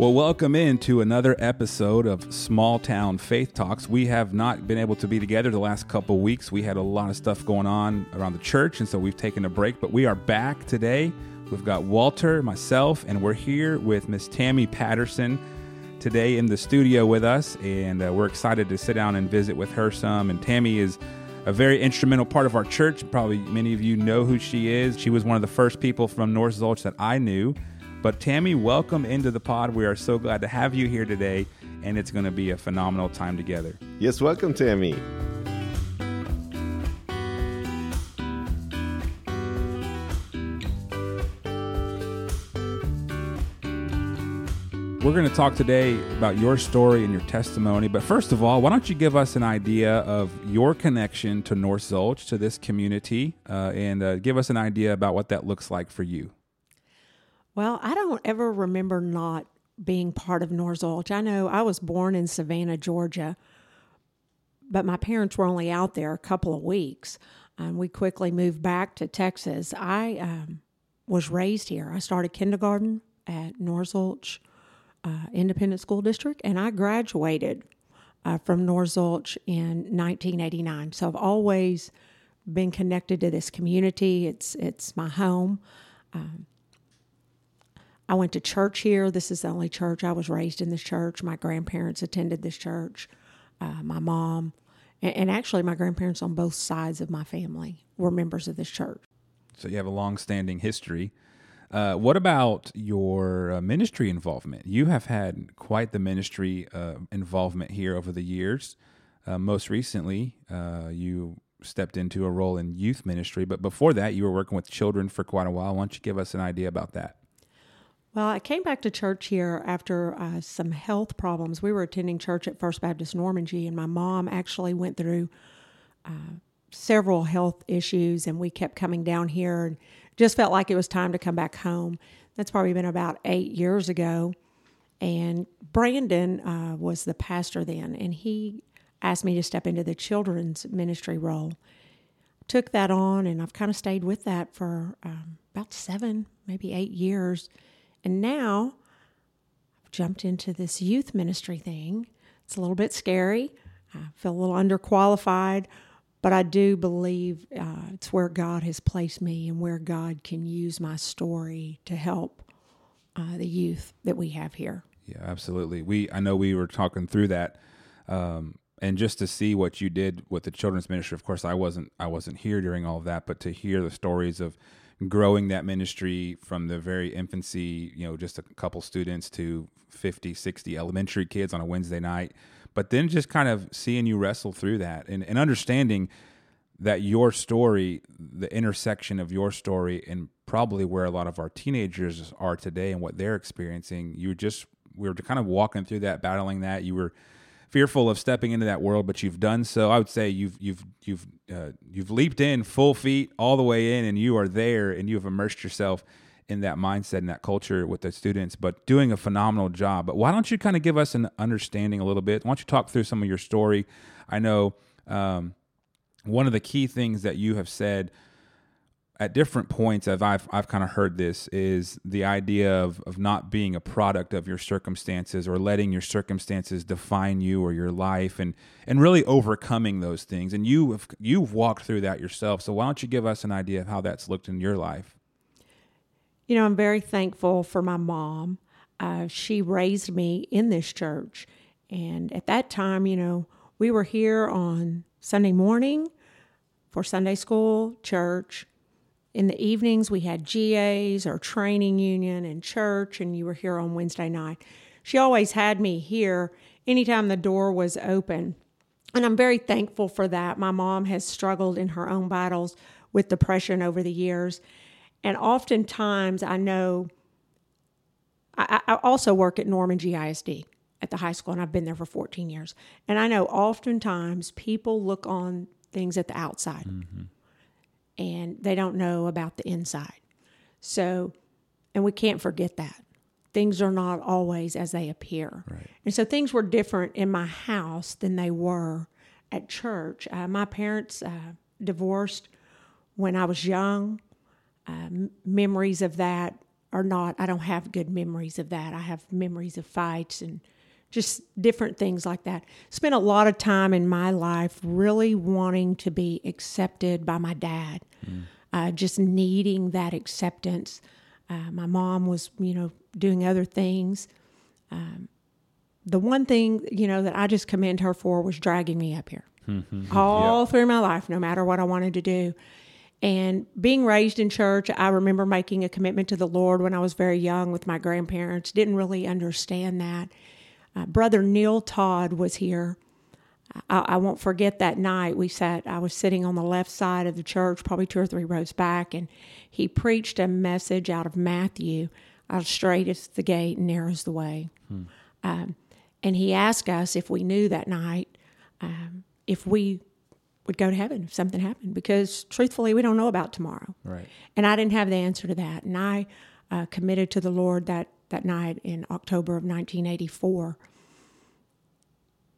Well, welcome into another episode of Small Town Faith Talks. We have not been able to be together the last couple weeks. We had a lot of stuff going on around the church, and so we've taken a break, but we are back today. We've got Walter, myself, and we're here with Miss Tammy Patterson today in the studio with us, and uh, we're excited to sit down and visit with her some. And Tammy is a very instrumental part of our church. Probably many of you know who she is. She was one of the first people from North Zulch that I knew but Tammy, welcome into the pod. We are so glad to have you here today, and it's going to be a phenomenal time together. Yes, welcome, Tammy. We're going to talk today about your story and your testimony. But first of all, why don't you give us an idea of your connection to North Zulch, to this community, uh, and uh, give us an idea about what that looks like for you? Well, I don't ever remember not being part of North Zulch. I know I was born in Savannah, Georgia, but my parents were only out there a couple of weeks. And we quickly moved back to Texas. I um, was raised here. I started kindergarten at North Zulch uh, Independent School District, and I graduated uh, from North Zulch in 1989. So I've always been connected to this community. It's it's my home. Um, I went to church here. This is the only church I was raised in this church. My grandparents attended this church. Uh, my mom, and, and, actually, my grandparents on both sides of my family were members of this church. So you have a long-standing history. Uh, what about your uh, ministry involvement? You have had quite the ministry uh, involvement here over the years. Uh, most recently, uh, you stepped into a role in youth ministry, but before that, you were working with children for quite a while. Why don't you give us an idea about that? Well, I came back to church here after uh, some health problems. We were attending church at First Baptist Normangee, and my mom actually went through uh, several health issues, and we kept coming down here and just felt like it was time to come back home. That's probably been about eight years ago. And Brandon uh, was the pastor then, and he asked me to step into the children's ministry role. Took that on, and I've kind of stayed with that for um, about seven, maybe eight years and now I've jumped into this youth ministry thing. It's a little bit scary. I feel a little underqualified, but I do believe uh, it's where God has placed me and where God can use my story to help uh, the youth that we have here. Yeah, absolutely. We I know we were talking through that, um, and just to see what you did with the children's ministry. Of course, I wasn't I wasn't here during all of that, but to hear the stories of growing that ministry from the very infancy, you know, just a couple students to 50, 60 elementary kids on a Wednesday night. But then just kind of seeing you wrestle through that and, and understanding that your story, the intersection of your story, and probably where a lot of our teenagers are today and what they're experiencing, you just, we were kind of walking through that, battling that. You were, fearful of stepping into that world, but you've done so. I would say you've you've you've uh, you've leaped in full feet all the way in, and you are there, and you have immersed yourself in that mindset and that culture with the students. But doing a phenomenal job. But why don't you kind of give us an understanding a little bit? Why don't you talk through some of your story? I know um, one of the key things that you have said at different points as I've I've kind of heard this is the idea of of not being a product of your circumstances or letting your circumstances define you or your life and and really overcoming those things. And you have you've walked through that yourself. So why don't you give us an idea of how that's looked in your life? You know I'm very thankful for my mom. Uh, she raised me in this church. And at that time you know we were here on Sunday morning for Sunday school church in the evenings we had GAs or training union and church, and you were here on Wednesday night. She always had me here anytime the door was open. And I'm very thankful for that. My mom has struggled in her own battles with depression over the years. And oftentimes I know I, I also work at Normangee ISD at the high school, and I've been there for 14 years. And I know oftentimes people look on things at the outside. Mm-hmm and they don't know about the inside. So, and we can't forget that. Things are not always as they appear. Right. And so things were different in my house than they were at church. Uh, my parents uh, divorced when I was young. Uh, memories of that are not. I don't have good memories of that. I have memories of fights and just different things like that. Spent a lot of time in my life really wanting to be accepted by my dad, mm. uh, just needing that acceptance. Uh, my mom was, you know, doing other things. Um, the one thing, you know, that I just commend her for was dragging me up here mm-hmm. all yep. through my life, no matter what I wanted to do. And being raised in church, I remember making a commitment to the Lord when I was very young with my grandparents. Didn't really understand that. Uh, Brother Neil Todd was here. I, I, won't forget that night. We sat, I was sitting on the left side of the church, probably two or three rows back, and he preached a message out of Matthew out straight is the gate and narrow is the way. Hmm. Um, and he asked us if we knew that night um, if we would go to heaven if something happened, because truthfully, we don't know about tomorrow. Right. And I didn't have the answer to that. And I uh, committed to the Lord that, that night in October of 1984.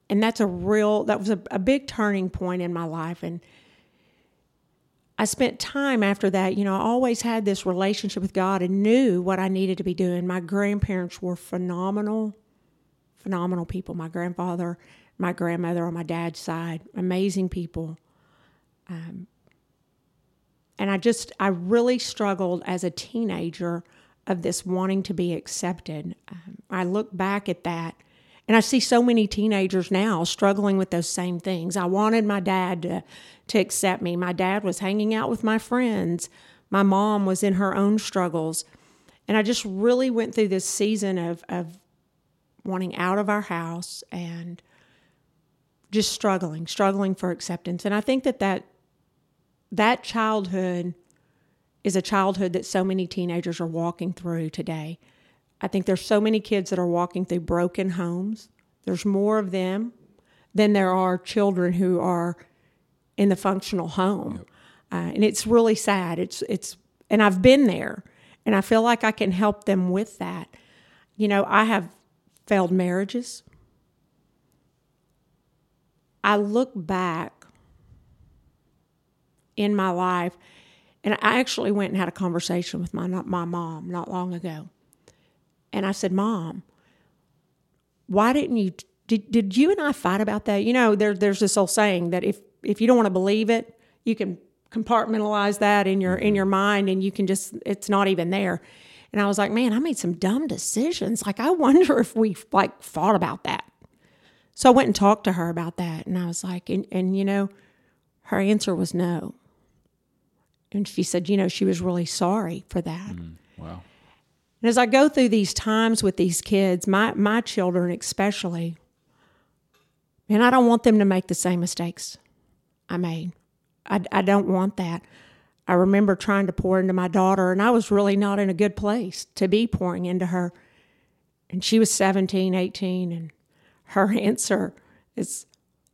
And that's a real, that was a, a big turning point in my life. And I spent time after that, you know, I always had this relationship with God and knew what I needed to be doing. My grandparents were phenomenal, phenomenal people. My grandfather, my grandmother on my dad's side, amazing people. Um, and I just, I really struggled as a teenager of this wanting to be accepted. Um, I look back at that and I see so many teenagers now struggling with those same things. I wanted my dad to, to accept me. My dad was hanging out with my friends. My mom was in her own struggles. And I just really went through this season of, of wanting out of our house and just struggling, struggling for acceptance. And I think that that, that childhood is a childhood that so many teenagers are walking through today. I think there's so many kids that are walking through broken homes. There's more of them than there are children who are in the functional home. Yep. Uh, and it's really sad. It's it's and I've been there and I feel like I can help them with that. You know, I have failed marriages. I look back in my life and I actually went and had a conversation with my my mom not long ago. And I said, Mom, why didn't you, did, did you and I fight about that? You know, there, there's this old saying that if, if you don't want to believe it, you can compartmentalize that in your, in your mind and you can just, it's not even there. And I was like, man, I made some dumb decisions. Like, I wonder if we like fought about that. So I went and talked to her about that. And I was like, and, and you know, her answer was no. And she said, you know, she was really sorry for that. Mm, wow. And as I go through these times with these kids, my, my children especially, and I don't want them to make the same mistakes I made. I, I don't want that. I remember trying to pour into my daughter, and I was really not in a good place to be pouring into her. And she was 17, 18, and her answer is,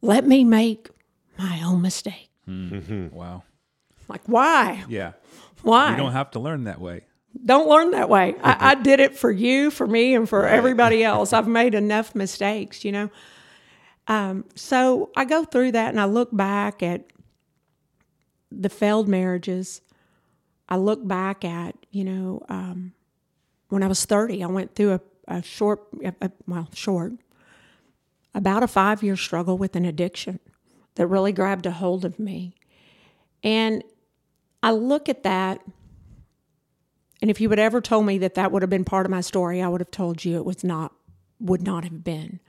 let me make my own mistake. Mm-hmm. Wow. Like, why? Yeah. Why? You don't have to learn that way. Don't learn that way. I, I, did it for you, for me, and for right. everybody else. I've made enough mistakes, you know. Um, so I go through that and I look back at the failed marriages. I look back at, you know, um, when I was 30, I went through a, a short, a, a, well, short, about a five year struggle with an addiction that really grabbed a hold of me. And I look at that and if you had ever told me that that would have been part of my story, I would have told you it was not, would not have been.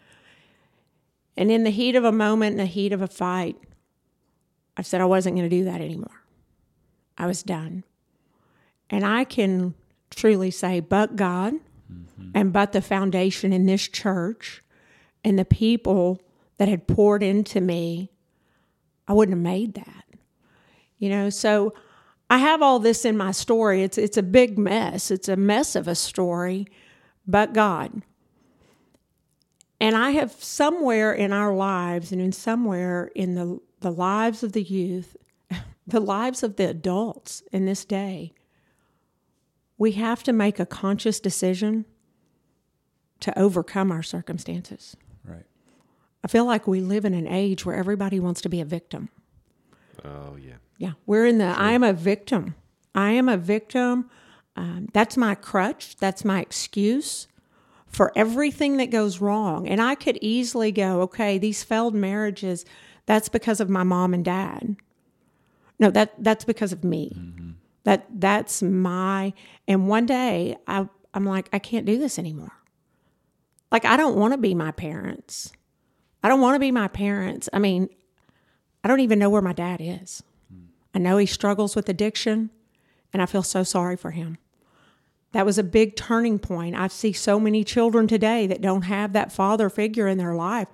And in the heat of a moment, in the heat of a fight, I said I wasn't going to do that anymore. I was done. And I can truly say, but God mm-hmm. and but the foundation in this church and the people that had poured into me, I wouldn't have made that. You know, so I have all this in my story. It's it's a big mess. It's a mess of a story, but God. And I have somewhere in our lives and in somewhere in the, the lives of the youth, the lives of the adults in this day, we have to make a conscious decision to overcome our circumstances. Right. I feel like we live in an age where everybody wants to be a victim. Oh, yeah. Yeah, we're in the. I am a victim. I am a victim. Um, that's my crutch. That's my excuse for everything that goes wrong. And I could easily go, okay, these failed marriages, that's because of my mom and dad. No, that that's because of me. Mm-hmm. That that's my and one day I I'm like, I can't do this anymore. Like I don't want to be my parents. I don't want to be my parents. I mean, I don't even know where my dad is. I know he struggles with addiction and I feel so sorry for him that was a big turning point. I see so many children today that don't have that father figure in their life.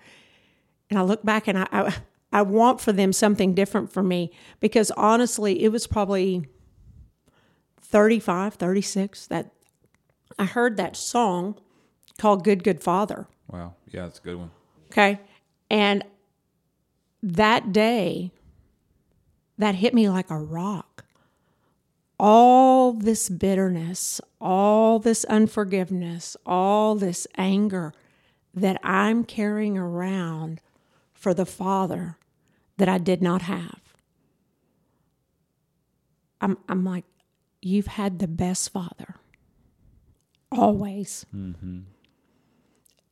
And I look back and I, I, I want for them something different for me because honestly, it was probably 35, 36 that I heard that song called Good, Good Father. Wow. Yeah, it's a good one. Okay. And that day, that hit me like a rock all this bitterness, all this unforgiveness, all this anger that I'm carrying around for the Father that I did not have. I'm, I'm like, you've had the best Father, always. Mm-hmm.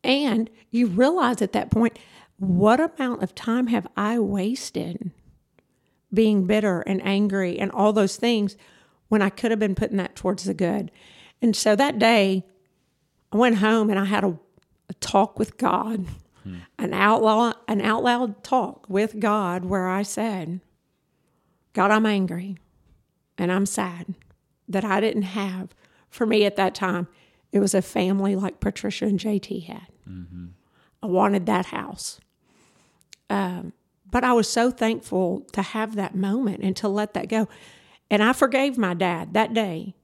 And you realize at that point, what amount of time have I wasted being bitter and angry and all those things when I could have been putting that towards the good. And so that day, I went home and I had a, a talk with God, hmm. an outlaw, an out loud talk with God, where I said, "God, I'm angry, and I'm sad that I didn't have for me at that time. It was a family like Patricia and JT had. Mm-hmm. I wanted that house." Um, but I was so thankful to have that moment and to let that go. And I forgave my dad that day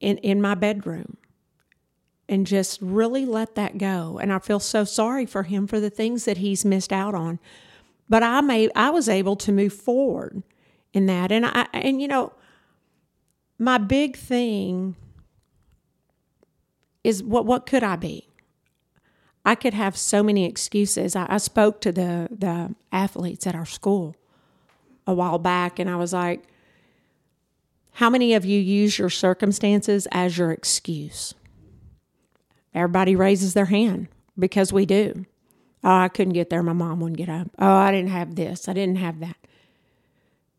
in, in my bedroom and just really let that go. And I feel so sorry for him for the things that he's missed out on. But I made I was able to move forward in that. And I and you know, my big thing is what what could I be? I could have so many excuses. I, I spoke to the the athletes at our school a while back, and I was like, How many of you use your circumstances as your excuse? Everybody raises their hand because we do. Oh, I couldn't get there. My mom wouldn't get up. Oh, I didn't have this. I didn't have that.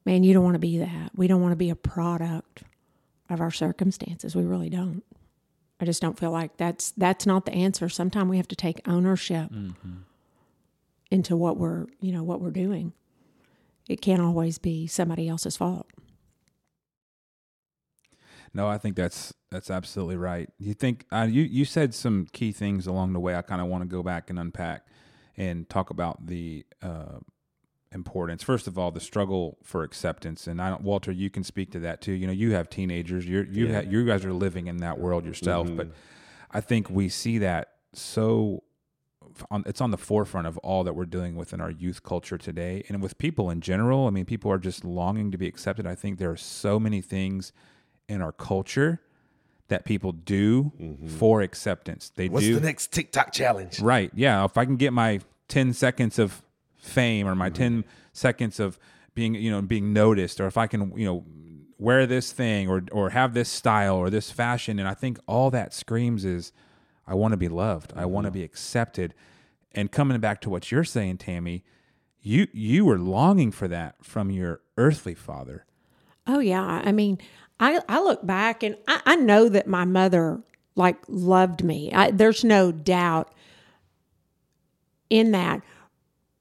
Man, you don't want to be that. We don't want to be a product of our circumstances. We really don't. I just don't feel like that's that's not the answer. Sometimes we have to take ownership mm-hmm. into what we're you know what we're doing it can't always be somebody else's fault. No, I think that's that's absolutely right. You think uh, you you said some key things along the way. I kind of want to go back and unpack and talk about the uh, importance. First of all, the struggle for acceptance, and I don't, Walter, you can speak to that too. You know, you have teenagers. You're you yeah. ha, you guys are living in that world yourself, mm-hmm. but I think we see that so on, it's on the forefront of all that we're dealing with in our youth culture today and with people in general. I mean, people are just longing to be accepted. I think there are so many things in our culture that people do mm-hmm. for acceptance. They What's do. the next TikTok challenge? Right. Yeah. If I can get my 10 seconds of fame or my mm-hmm. 10 seconds of being, you know, being noticed, or if I can, you know, wear this thing or or have this style or this fashion and I think all that screams is I want to be loved. I want to be accepted. And coming back to what you're saying, Tammy, you you were longing for that from your earthly father. Oh yeah. I mean, I, I look back and I, I know that my mother like loved me. I, there's no doubt in that.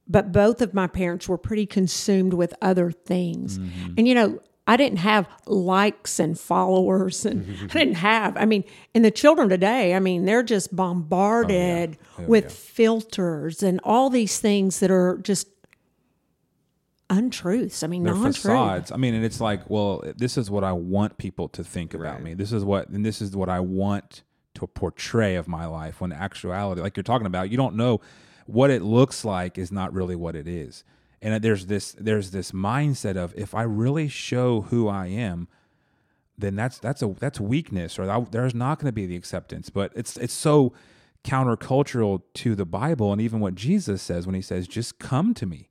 But both of my parents were pretty consumed with other things. Mm-hmm. And you know, I didn't have likes and followers, and I didn't have. I mean, and the children today, I mean, they're just bombarded oh, yeah. oh, with yeah. filters and all these things that are just untruths. I mean, They're facades. I mean, and it's like, well, this is what I want people to think about right. me. This is what, and this is what I want to portray of my life. When actuality, like you're talking about, you don't know what it looks like is not really what it is and uh, there's this there's this mindset of if I really show who I am, then that's that's a that's weakness, or that, there's not going to be the acceptance. But it's it's so countercultural to the Bible and even what Jesus says when He says, "Just come to me,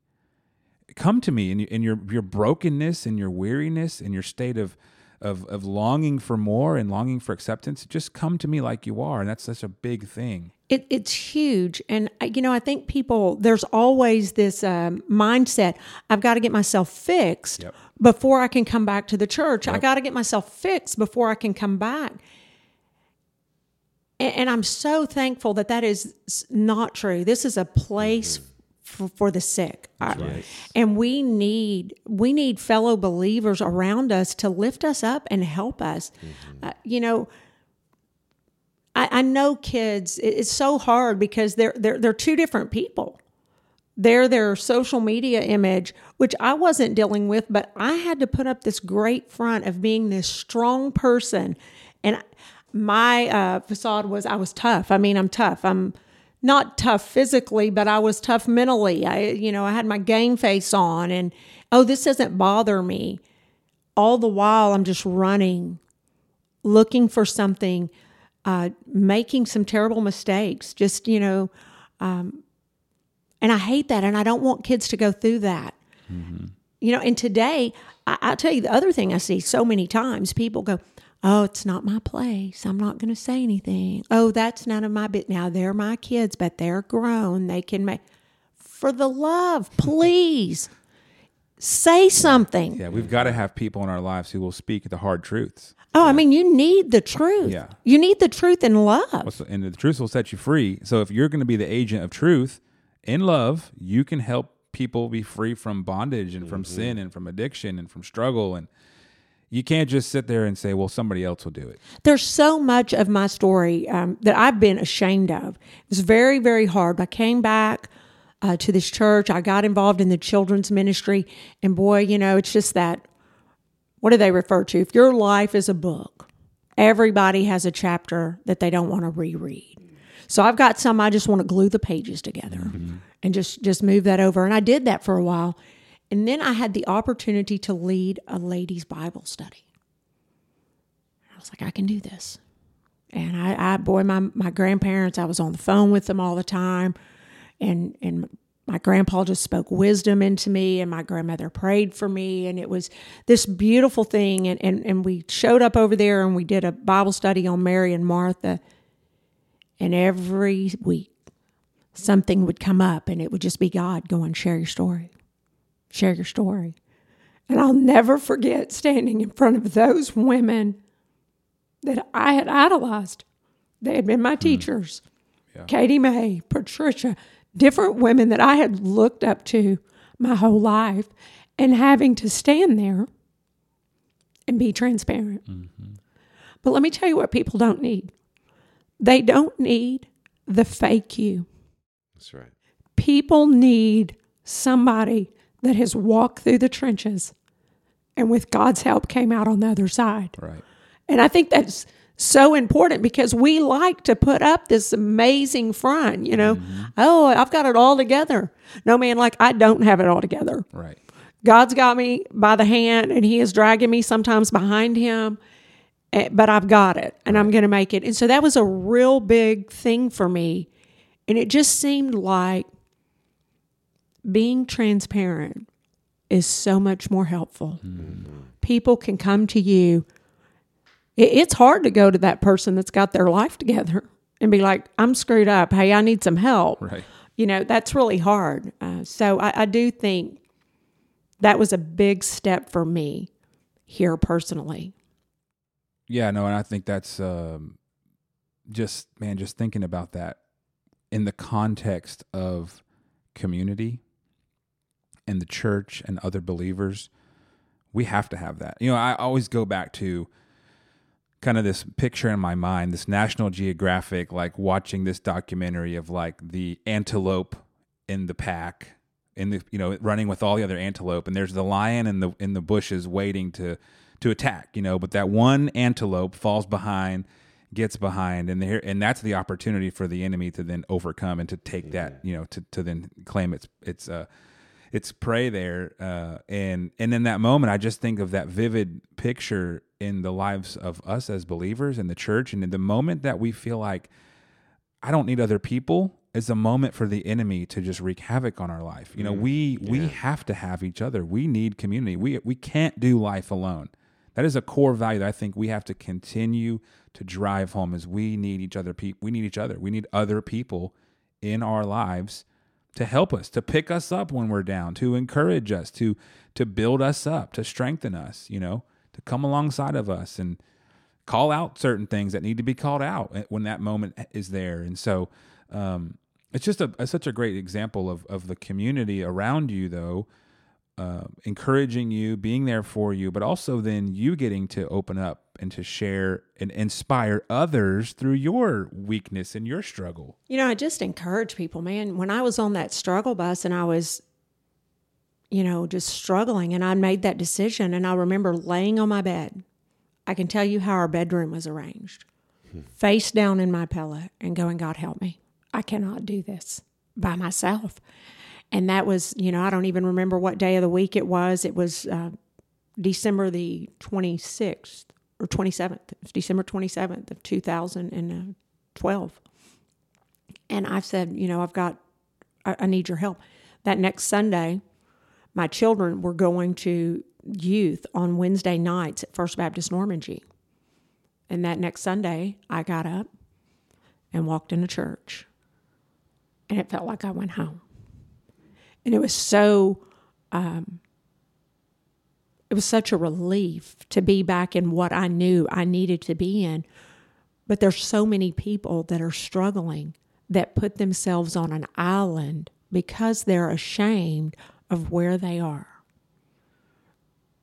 come to me in, in your your brokenness and your weariness and your state of of of longing for more and longing for acceptance, just come to me like you are, and that's such a big thing. It, it's huge. And, you know, I think people, there's always this um, mindset I've got to get myself fixed Yep. before I can come back to the church. I got to get myself fixed before I can come back. And, and I'm so thankful that that is not true. This is a place for, for the sick. I- And we need we need fellow believers around us to lift us up and help us. Uh, you know, I, I know kids. it- It's so hard because they're they're they're two different people. They're their social media image, which I wasn't dealing with, but I had to put up this great front of being this strong person, and my uh, facade was I was tough. I mean, I'm tough. I'm not tough physically, but I was tough mentally. I, you know, I had my game face on, and oh, this doesn't bother me. All the while, I'm just running, looking for something, uh, making some terrible mistakes. Just you know, um, and I hate that, and I don't want kids to go through that. You know, and today, I, I tell you the other thing I see so many times people go, Oh, it's not my place. I'm not going to say anything. Oh, that's none of my bit. Now they're my kids, but they're grown. They can make, for the love, please say something. Yeah, we've got to have people in our lives who will speak the hard truths. Oh, I mean, you need the truth. Yeah. You need the truth in love. What's- And the truth will set you free. So if you're going to be the agent of truth in love, you can help people be free from bondage and from mm-hmm. sin and from addiction and from struggle. And you can't just sit there and say, well, somebody else will do it. There's so much of my story um, that I've been ashamed of. It was very, very hard. I came back uh, to this church. I got involved in the children's ministry. And boy, you know, it's just that what do they refer to? If your life is a book, everybody has a chapter that they don't want to reread. So I've got some I just want to glue the pages together and just just move that over. And I did that for a while. And then I had the opportunity to lead a ladies' Bible study. I was like, I can do this. And I, I boy, my my grandparents, I was on the phone with them all the time, and and my grandpa just spoke wisdom into me, and my grandmother prayed for me, and it was this beautiful thing. And and and we showed up over there, and we did a Bible study on Mary and Martha, and every week something would come up, and it would just be God going, share your story, share your story. And I'll never forget standing in front of those women that I had idolized. They had been my hmm. teachers. Katie May, Patricia, different women that I had looked up to my whole life, and having to stand there and be transparent. Mm-hmm. But let me tell you what people don't need they don't need the fake you. That's right. People need somebody that has walked through the trenches and with God's help came out on the other side. Right. And I think that's so important because we like to put up this amazing front, you know, oh, I've got it all together. No man, like I don't have it all together. Right. God's got me by the hand and he is dragging me sometimes behind him, eh, but I've got it and I'm going to make it. And so that was a real big thing for me. And it just seemed like being transparent is so much more helpful. People can come to you. It, it's hard to go to that person that's got their life together and be like, I'm screwed up. Hey, I need some help. Right. You know, that's really hard. Uh, so I, I do think that was a big step for me here personally. Yeah, no, and I think that's um, just man, just thinking about that in the context of community and the church and other believers, we have to have that. You know, I always go back to kind of this picture in my mind, this National Geographic, like watching this documentary of like the antelope in the pack, in the you know running with all the other antelope, and there's the lion in the in the bushes waiting to to attack. You know, but that one antelope falls behind, gets behind, and there and that's the opportunity for the enemy to then overcome and to take that you know to to then claim its its uh its prey there uh, and and in that moment i just think of that vivid picture in the lives of us as believers in the church and in the moment that we feel like i don't need other people is a moment for the enemy to just wreak havoc on our life. You know we we have to have each other. We need community. We we can't do life alone. That is a core value that I think we have to continue to drive home is we need each other people we need each other. We need other people in our lives to help us, to pick us up when we're down, to encourage us, to to build us up, to strengthen us, you know, to come alongside of us and call out certain things that need to be called out when that moment is there. And so um, it's just a, a, such a great example of of the community around you, though, uh, encouraging you, being there for you, but also then you getting to open up and to share and inspire others through your weakness and your struggle. You know, I just encourage people, man. When I was on that struggle bus and I was, you know, just struggling and I made that decision, and I remember laying on my bed. I can tell you how our bedroom was arranged hmm. face down in my pillow and going, God, help me. I cannot do this by myself. And that was, you know, I don't even remember what day of the week it was. It was uh, December the 26th or 27th, December 27th of 2012. And I said, you know, I've got, I, I need your help. That next Sunday, my children were going to youth on Wednesday nights at First Baptist Normangee. And that next Sunday, I got up and walked into church. And it felt like I went home. And it was so um, it was such a relief to be back in what I knew I needed to be in. But there's so many people that are struggling that put themselves on an island because they're ashamed of where they are.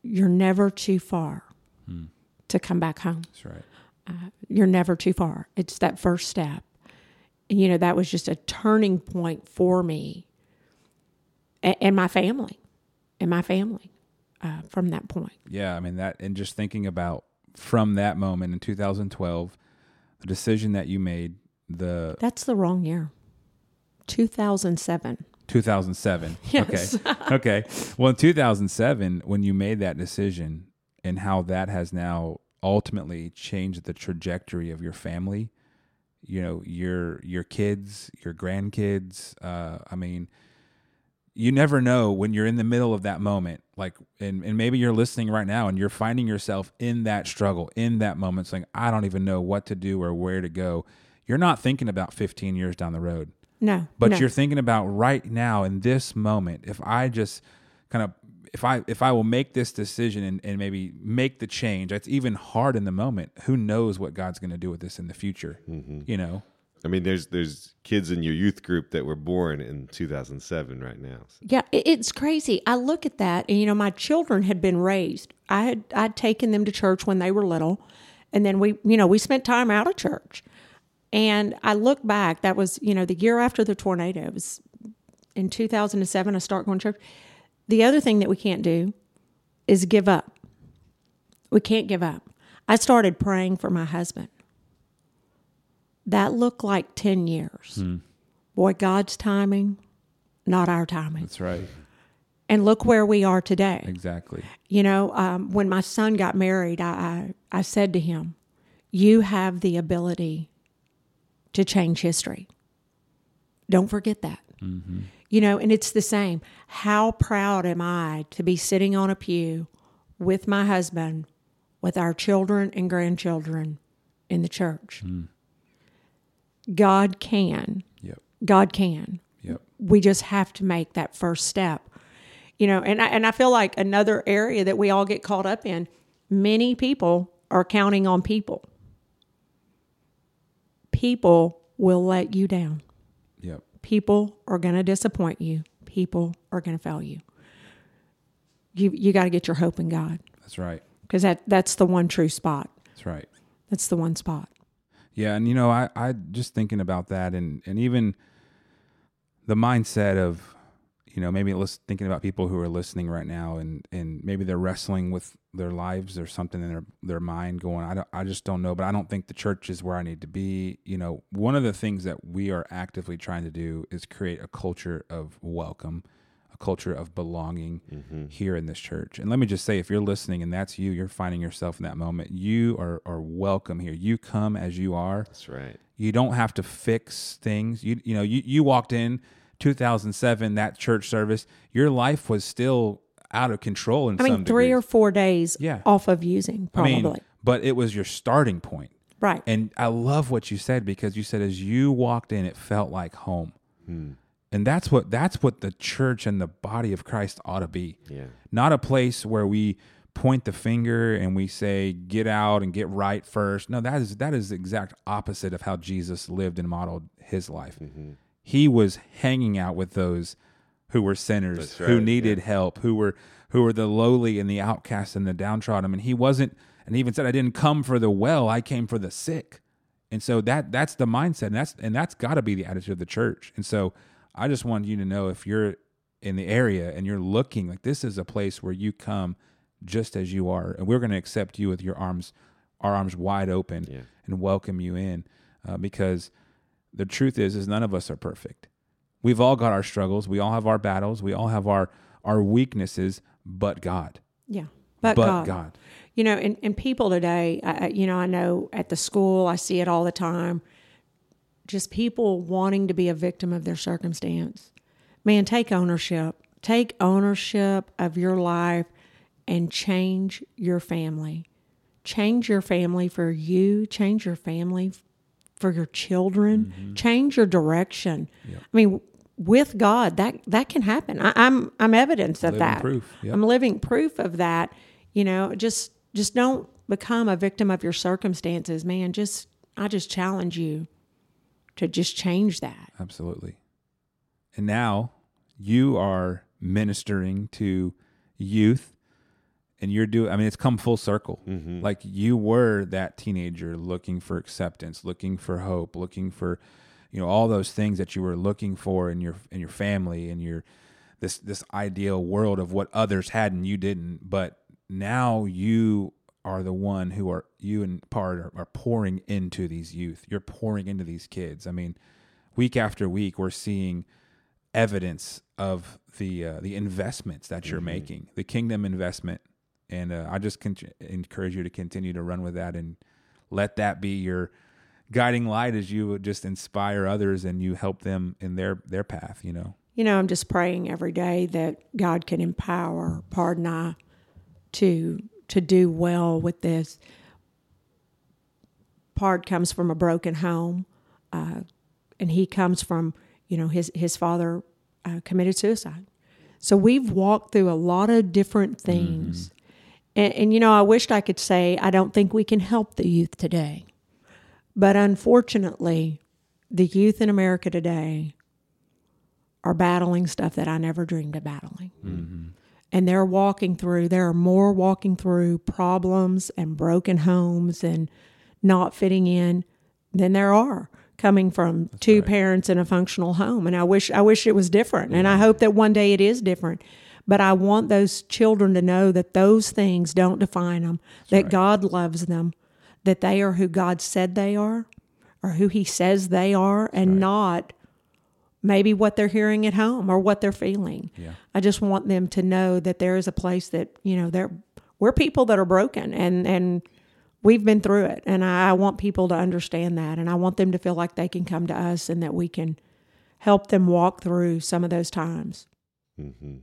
You're never too far hmm. to come back home. That's right. Uh, you're never too far. It's that first step. And, you know, that was just a turning point for me and, and my family. And my family uh, from that point. Yeah, I mean that, and just thinking about from that moment in 2012, the decision that you made, the that's the wrong year, 2007. 2007. Yes. Okay. okay. Well, in 2007, when you made that decision, and how that has now ultimately changed the trajectory of your family, you know, your your kids, your grandkids. Uh, I mean, you never know when you're in the middle of that moment like and, and maybe you're listening right now and you're finding yourself in that struggle in that moment saying i don't even know what to do or where to go you're not thinking about 15 years down the road no but no. you're thinking about right now in this moment if i just kind of if i if i will make this decision and, and maybe make the change it's even hard in the moment who knows what god's going to do with this in the future mm-hmm. you know I mean, there's there's kids in your youth group that were born in 2007 right now. So. Yeah, it's crazy. I look at that, and you know, my children had been raised. I had I'd taken them to church when they were little, and then we, you know, we spent time out of church. And I look back. That was, you know, the year after the tornado. It was in 2007. I start going to church. The other thing that we can't do is give up. We can't give up. I started praying for my husband that looked like 10 years. Hmm. Boy, God's timing, not our timing. That's right. And look where we are today. Exactly. You know, um, when my son got married, I, I, I said to him, You have the ability to change history. Don't forget that. Mm-hmm. You know, and it's the same. How proud am I to be sitting on a pew with my husband, with our children and grandchildren in the church? Mm. God can. Yep. God can. Yep. We just have to make that first step. You know, and I, and I feel like another area that we all get caught up in, many people are counting on people. People will let you down. Yep. People are going to disappoint you. People are going to fail you. You you got to get your hope in God. That's right. Because that that's the one true spot. That's right. That's the one spot. Yeah, and you know, I I just thinking about that, and and even the mindset of you know maybe thinking about people who are listening right now, and and maybe they're wrestling with their lives or something in their their mind, going, I don't, I just don't know, but I don't think the church is where I need to be. You know, one of the things that we are actively trying to do is create a culture of welcome culture of belonging mm-hmm. here in this church. And let me just say, if you're listening and that's you, you're finding yourself in that moment, you are, are welcome here. You come as you are. That's right. You don't have to fix things. You, you know, you, you walked in 2007, that church service, your life was still out of control in I mean, three degrees. or four days Yeah. off of using, I probably. mean, but it was your starting point. right. And I love what you said because you said as you walked in, it felt like home. And that's what that's what the church and the body of Christ ought to be. Yeah. Not a place where we point the finger and we say get out and get right first. No, that is that is the exact opposite of how Jesus lived and modeled his life. Mm-hmm. He was hanging out with those who were sinners, That's who right, needed help, who were who were the lowly and the outcast and the downtrodden. And he wasn't and he even said I didn't come for the well, I came for the sick. And so that that's the mindset, and that's and that's got to be the attitude of the church. And so I just wanted you to know if you're in the area and you're looking like this is a place where you come just as you are, and we're going to accept you with your arms, our arms wide open, Yeah. and welcome you in, uh, because the truth is, is none of us are perfect. We've all got our struggles. We all have our battles. We all have our our weaknesses, but God, yeah. But, but God. God. You know, and, and people today, I, I- you know, I know at the school, I see it all the time. Just people wanting to be a victim of their circumstance. Man, take ownership. Take ownership of your life and change your family. Change your family for you, change your family for your children, Mm-hmm. change your direction. I mean, with God, that that can happen. I, I'm I'm evidence of Living that. proof, yep. I'm living proof of that. You know, just just don't become a victim of your circumstances, man. Just I just challenge you to just change that. Absolutely. And now you are ministering to youth and you're doing, I mean, it's come full circle. Mm-hmm. Like you were that teenager looking for acceptance, looking for hope, looking for, you know, all those things that you were looking for in your, in your family and your, this, this ideal world of what others had and you didn't. But now you are the one who are, you and part are, are pouring into these youth. You're pouring into these kids. I mean, week after week, we're seeing evidence of the uh, the investments that you're making, the kingdom investment, and uh, I just con- encourage you to continue to run with that and let that be your guiding light as you would just inspire others and you help them in their their path. You know, You know, I'm just praying every day that God can empower Pardon I to to do well with this. Pard comes from a broken home, uh, and he comes from you know his his father uh, committed suicide. So we've walked through a lot of different things, and, and you know I wished I could say I don't think we can help the youth today, but unfortunately, the youth in America today are battling stuff that I never dreamed of battling. And they're walking through, there are more walking through problems and broken homes and not fitting in than there are coming from two parents in a functional home. And I wish I wish it was different. And I hope that one day it is different. But I want those children to know that those things don't define them, that God loves them, that they are who God said they are or who he says they are and not maybe what they're hearing at home or what they're feeling. Yeah. I just want them to know that there is a place that, you know, there we're people that are broken and and we've been through it and I, I want people to understand that and I want them to feel like they can come to us and that we can help them walk through some of those times. Mm-hmm.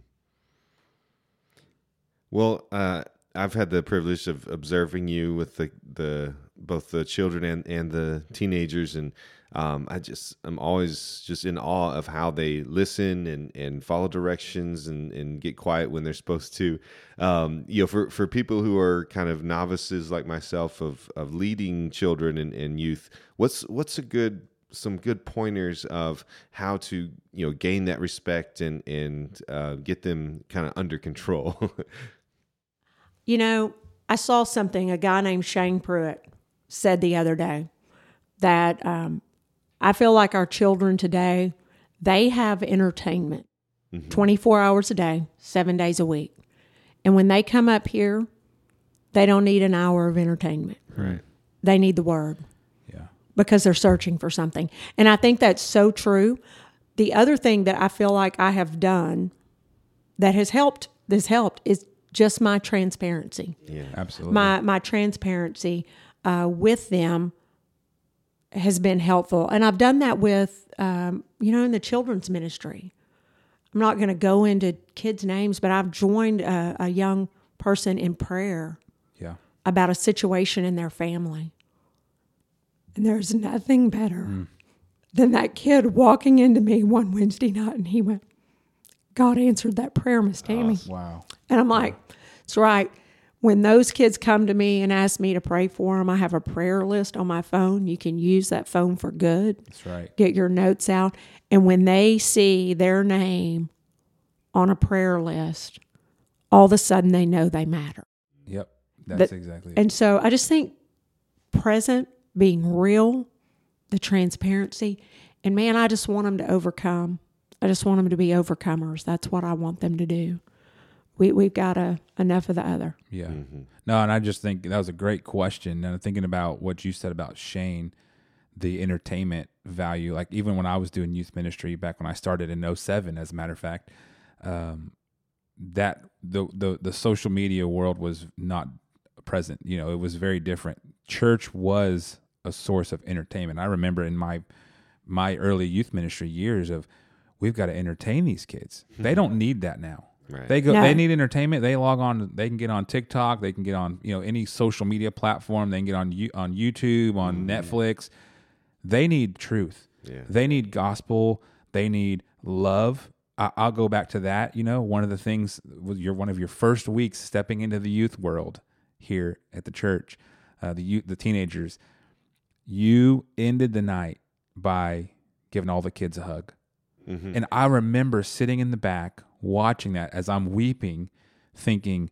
Well, uh, I've had the privilege of observing you with the, the both the children and, and the teenagers, and um, I just I'm always just in awe of how they listen and, and follow directions and, and get quiet when they're supposed to. Um, you know, for, for people who are kind of novices like myself of, of leading children and, and youth, what's what's a good some good pointers of how to you know gain that respect and and uh, get them kind of under control. You know, I saw something a guy named Shane Pruitt said the other day that um, I feel like our children today, they have entertainment 24 hours a day, seven days a week. And when they come up here, they don't need an hour of entertainment. right. They need the word yeah, because they're searching for something. And I think that's so true. The other thing that I feel like I have done that has helped this helped is just my transparency. Yeah. absolutely. My my transparency uh, with them has been helpful, and I've done that with um, you know in the children's ministry. I'm not going to go into kids' names, but I've joined a, a young person in prayer Yeah. about a situation in their family. And there's nothing better than that kid walking into me one Wednesday night and he went, God answered that prayer, Miss Tammy. Wow. And I'm like, that's right. When those kids come to me and ask me to pray for them, I have a prayer list on my phone. You can use that phone for good. That's right. Get your notes out. And when they see their name on a prayer list, all of a sudden they know they matter. Yep. That's But- exactly it. And so I just think present, being real, the transparency, and man, I just want them to overcome. I just want them to be overcomers. That's what I want them to do. We we've got a, enough of the other. Yeah. No, and I just think that was a great question. And I'm thinking about what you said about Shane, the entertainment value. Like even when I was doing youth ministry back when I started in 07, as a matter of fact, um, that the, the the social media world was not present. You know, it was very different. Church was a source of entertainment. I remember in my my early youth ministry years of we've got to entertain these kids. They don't need that now. Right. They go. No. They need entertainment. They log on. They can get on TikTok. They can get on you know any social media platform. They can get on you on YouTube, on Netflix. They need truth. Yeah. They need gospel. They need love. I, I'll go back to that. You know, one of the things was your one of your first weeks stepping into the youth world here at the church, uh, the youth, the teenagers. You ended the night by giving all the kids a hug. Mm-hmm. And I remember sitting in the back watching that as I'm weeping, thinking,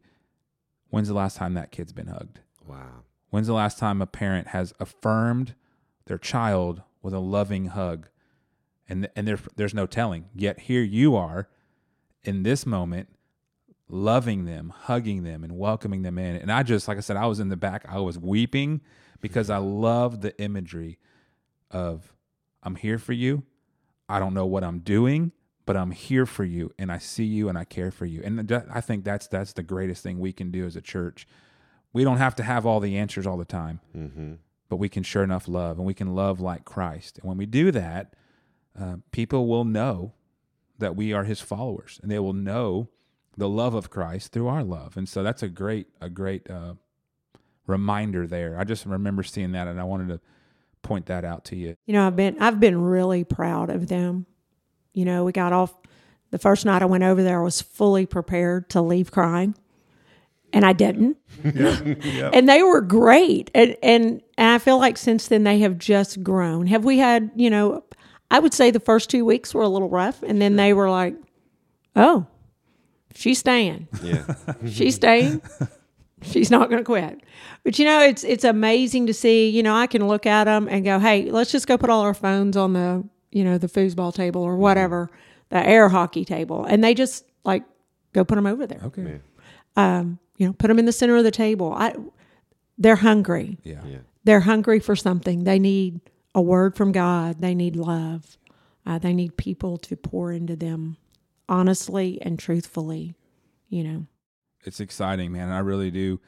when's the last time that kid's been hugged? Wow. When's the last time a parent has affirmed their child with a loving hug? And and there, there's no telling. Yet here you are in this moment, loving them, hugging them, and welcoming them in. And I just, like I said, I was in the back, I was weeping because I love the imagery of I'm here for you. I don't know what I'm doing, but I'm here for you, and I see you, and I care for you. And that- I think that's that's the greatest thing we can do as a church. We don't have to have all the answers all the time, Mm-hmm. but we can sure enough love, and we can love like Christ. And when we do that, uh, people will know that we are His followers, and they will know the love of Christ through our love. And so that's a great a great uh, reminder there. I just remember seeing that, and I wanted to point that out to you. You know, I've been I've been really proud of them. You know, we got off the first night I went over there, I was fully prepared to leave crying. And I didn't. And they were great. And, and and I feel like since then they have just grown. Have we had, you know, I would say the first two weeks were a little rough and then they were like, Oh, she's staying. Yeah. She's staying. She's not going to quit. But you know, it's it's amazing to see. You know, I can look at them and go, "Hey, let's just go put all our phones on the you know the foosball table or whatever, the air hockey table," and they just like go put them over there. Okay. Um, you know, put them in the center of the table. I, they're hungry. Yeah. Yeah. They're hungry for something. They need a word from God. They need love. Uh, they need people to pour into them honestly and truthfully. You know. it's exciting, man. I really do.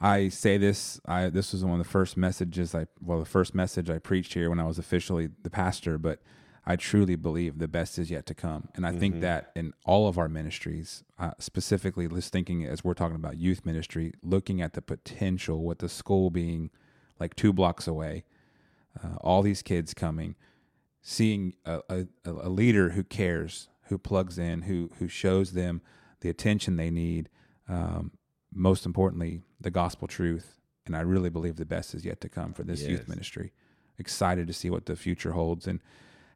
I say this. I this was one of the first messages I well, the first message I preached here when I was officially the pastor. But I truly believe the best is yet to come, and I think that in all of our ministries, uh, specifically, just thinking as we're talking about youth ministry, looking at the potential with the school being like two blocks away, uh, all these kids coming, seeing a, a, a leader who cares, who plugs in, who who shows them the attention they need. Um, most importantly, the gospel truth. And I really believe the best is yet to come for this youth ministry. Excited to see what the future holds and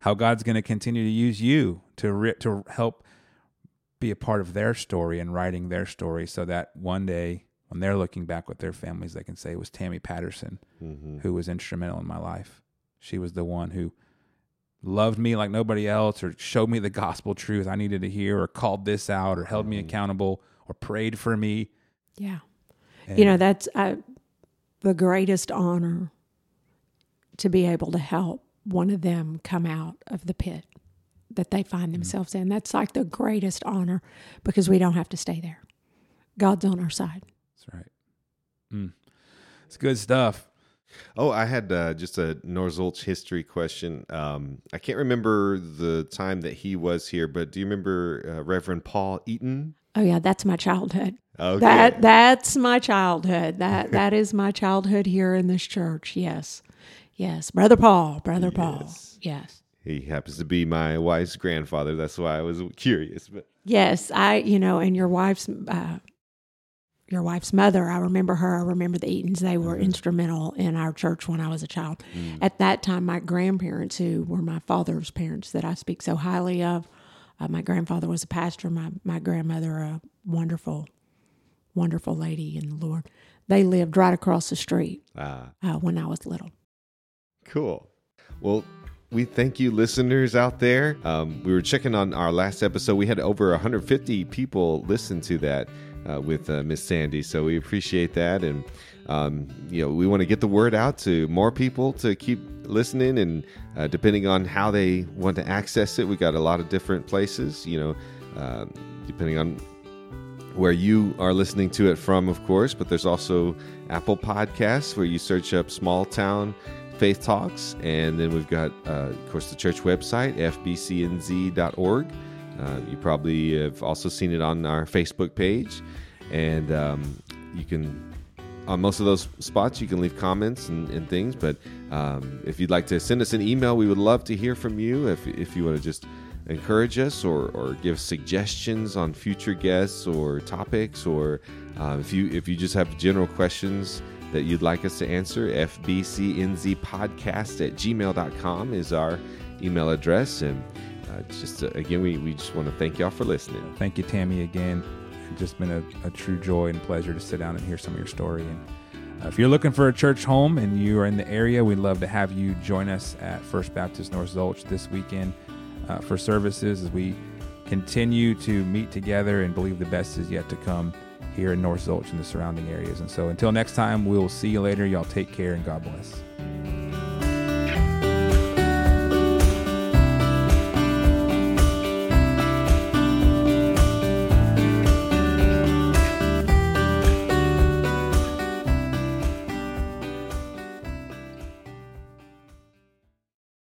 how God's going to continue to use you to ri- to help be a part of their story and writing their story, so that one day when they're looking back with their families, they can say it was Tammy Patterson Mm-hmm. who was instrumental in my life. She was the one who loved me like nobody else, or showed me the gospel truth I needed to hear, or called this out, or held me accountable, or prayed for me. Yeah. And you know that's uh, the greatest honor to be able to help one of them come out of the pit that they find themselves in that's like the greatest honor because we don't have to stay there god's on our side That's right. Mm. It's good stuff. Oh, I had uh, just a North Zulch history question. Um, I can't remember the time that he was here, but do you remember uh, Reverend Paul Eaton? Oh yeah, that's my childhood. Okay. That that's my childhood. That that is my childhood here in this church. Yes. Yes. Brother Paul, Brother Paul. Yes. He happens to be my wife's grandfather. That's why I was curious. But Yes, I you know, and your wife's uh your wife's mother, I remember her. I remember the Eatons. They were instrumental in our church when I was a child. At that time, my grandparents, who were my father's parents, that I speak so highly of, uh, my grandfather was a pastor. My my grandmother, a wonderful, wonderful lady in the Lord. They lived right across the street ah, uh, when I was little. Cool. Well, we thank you, listeners out there. Um, we were checking on our last episode. We had over 150 people listen to that uh, with uh, Miss Sandy, so we appreciate that. And um, you know, we want to get the word out to more people to keep listening. And uh, depending on how they want to access it, we got a lot of different places. You know, uh, depending on where you are listening to it from, of course, but there's also Apple Podcasts where you search up Small Town Faith Talks. And then we've got, uh, of course, the church website, fbcnz.org. Uh, you probably have also seen it on our Facebook page. And um, you can, on most of those spots, you can leave comments and, and things. But um, if you'd like to send us an email, we would love to hear from you. If, if you want to just encourage us or, or give suggestions on future guests or topics or uh, if you if you just have general questions that you'd like us to answer fbcnzpodcast at gmail.com is our email address and uh, just uh, again we, we just want to thank y'all for listening Thank you, Tammy, again. It's just been a, a true joy and pleasure to sit down and hear some of your story. And uh, if you're looking for a church home and you are in the area, we'd love to have you join us at First Baptist North Zulch this weekend uh, for services as we continue to meet together and believe the best is yet to come here in North Zulch and the surrounding areas. And so until next time, we'll see you later. Y'all take care and God bless.